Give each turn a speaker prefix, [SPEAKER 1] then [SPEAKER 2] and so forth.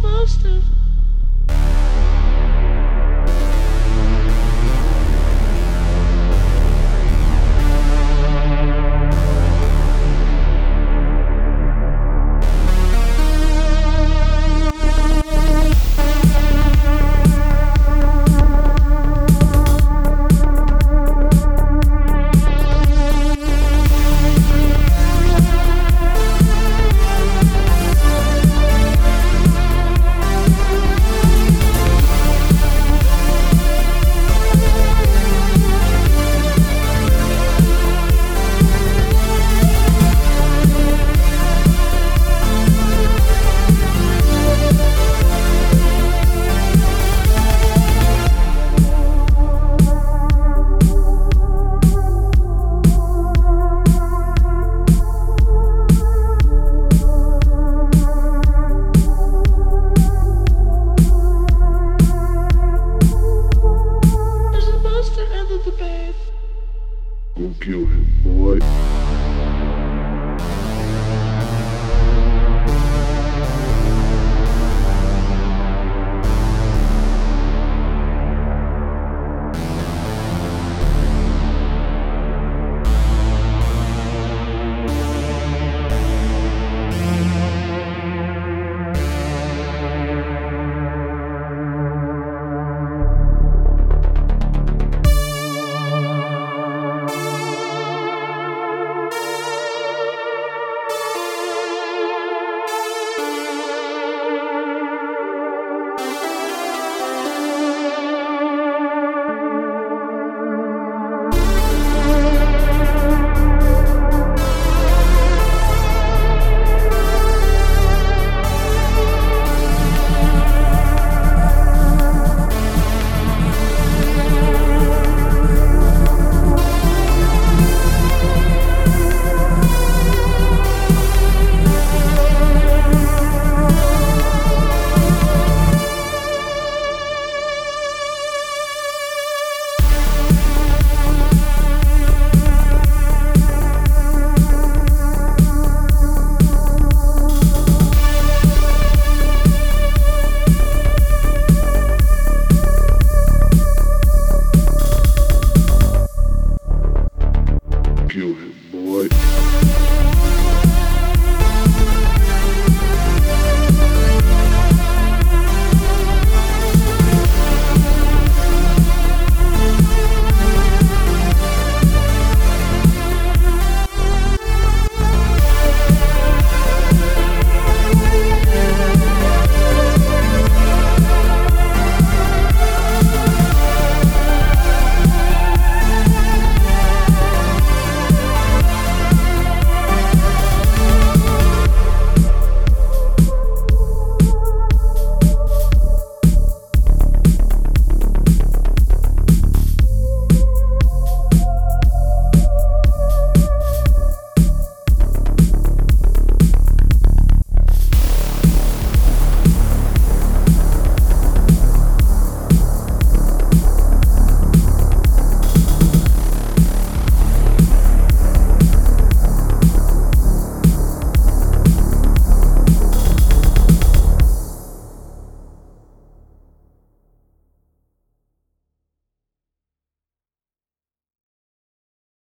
[SPEAKER 1] supposed?
[SPEAKER 2] boy.